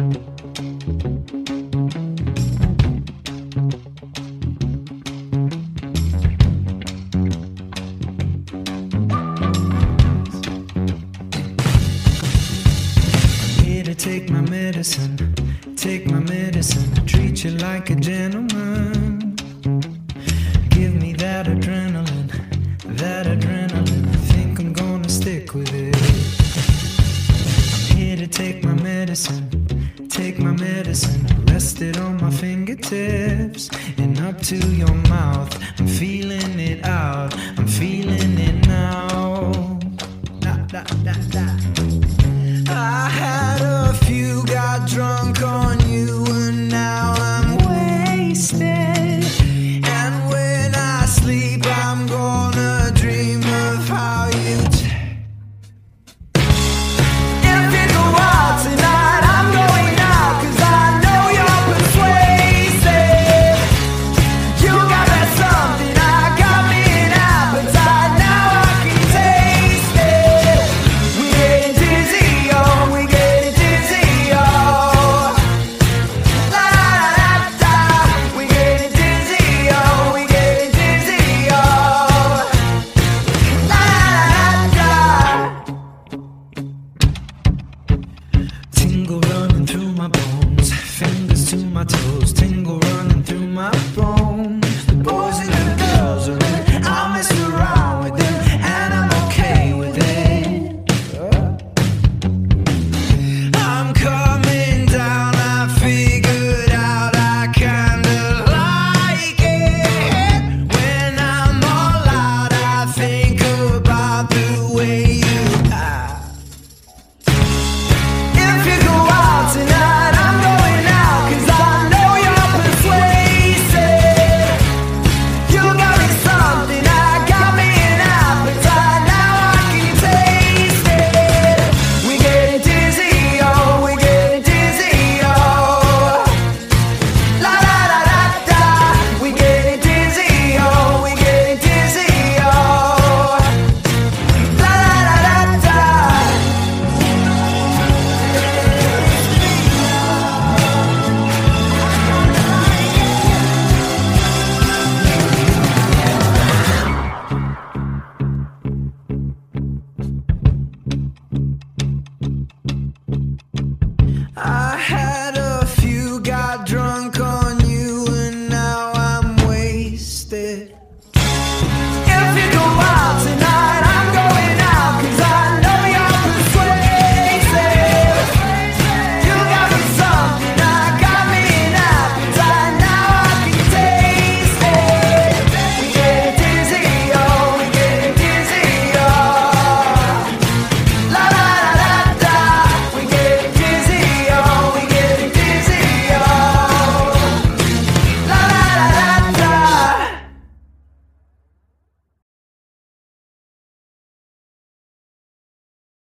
Here to take my medicine, take my medicine, I treat you like a gentleman. Give me that adrenaline, that adrenaline. I think I'm gonna stick with it. hand rested on my fingertips and up to your mouth. I'm feeling it out. through my bones, fingers to my toes, tingle running through my bones.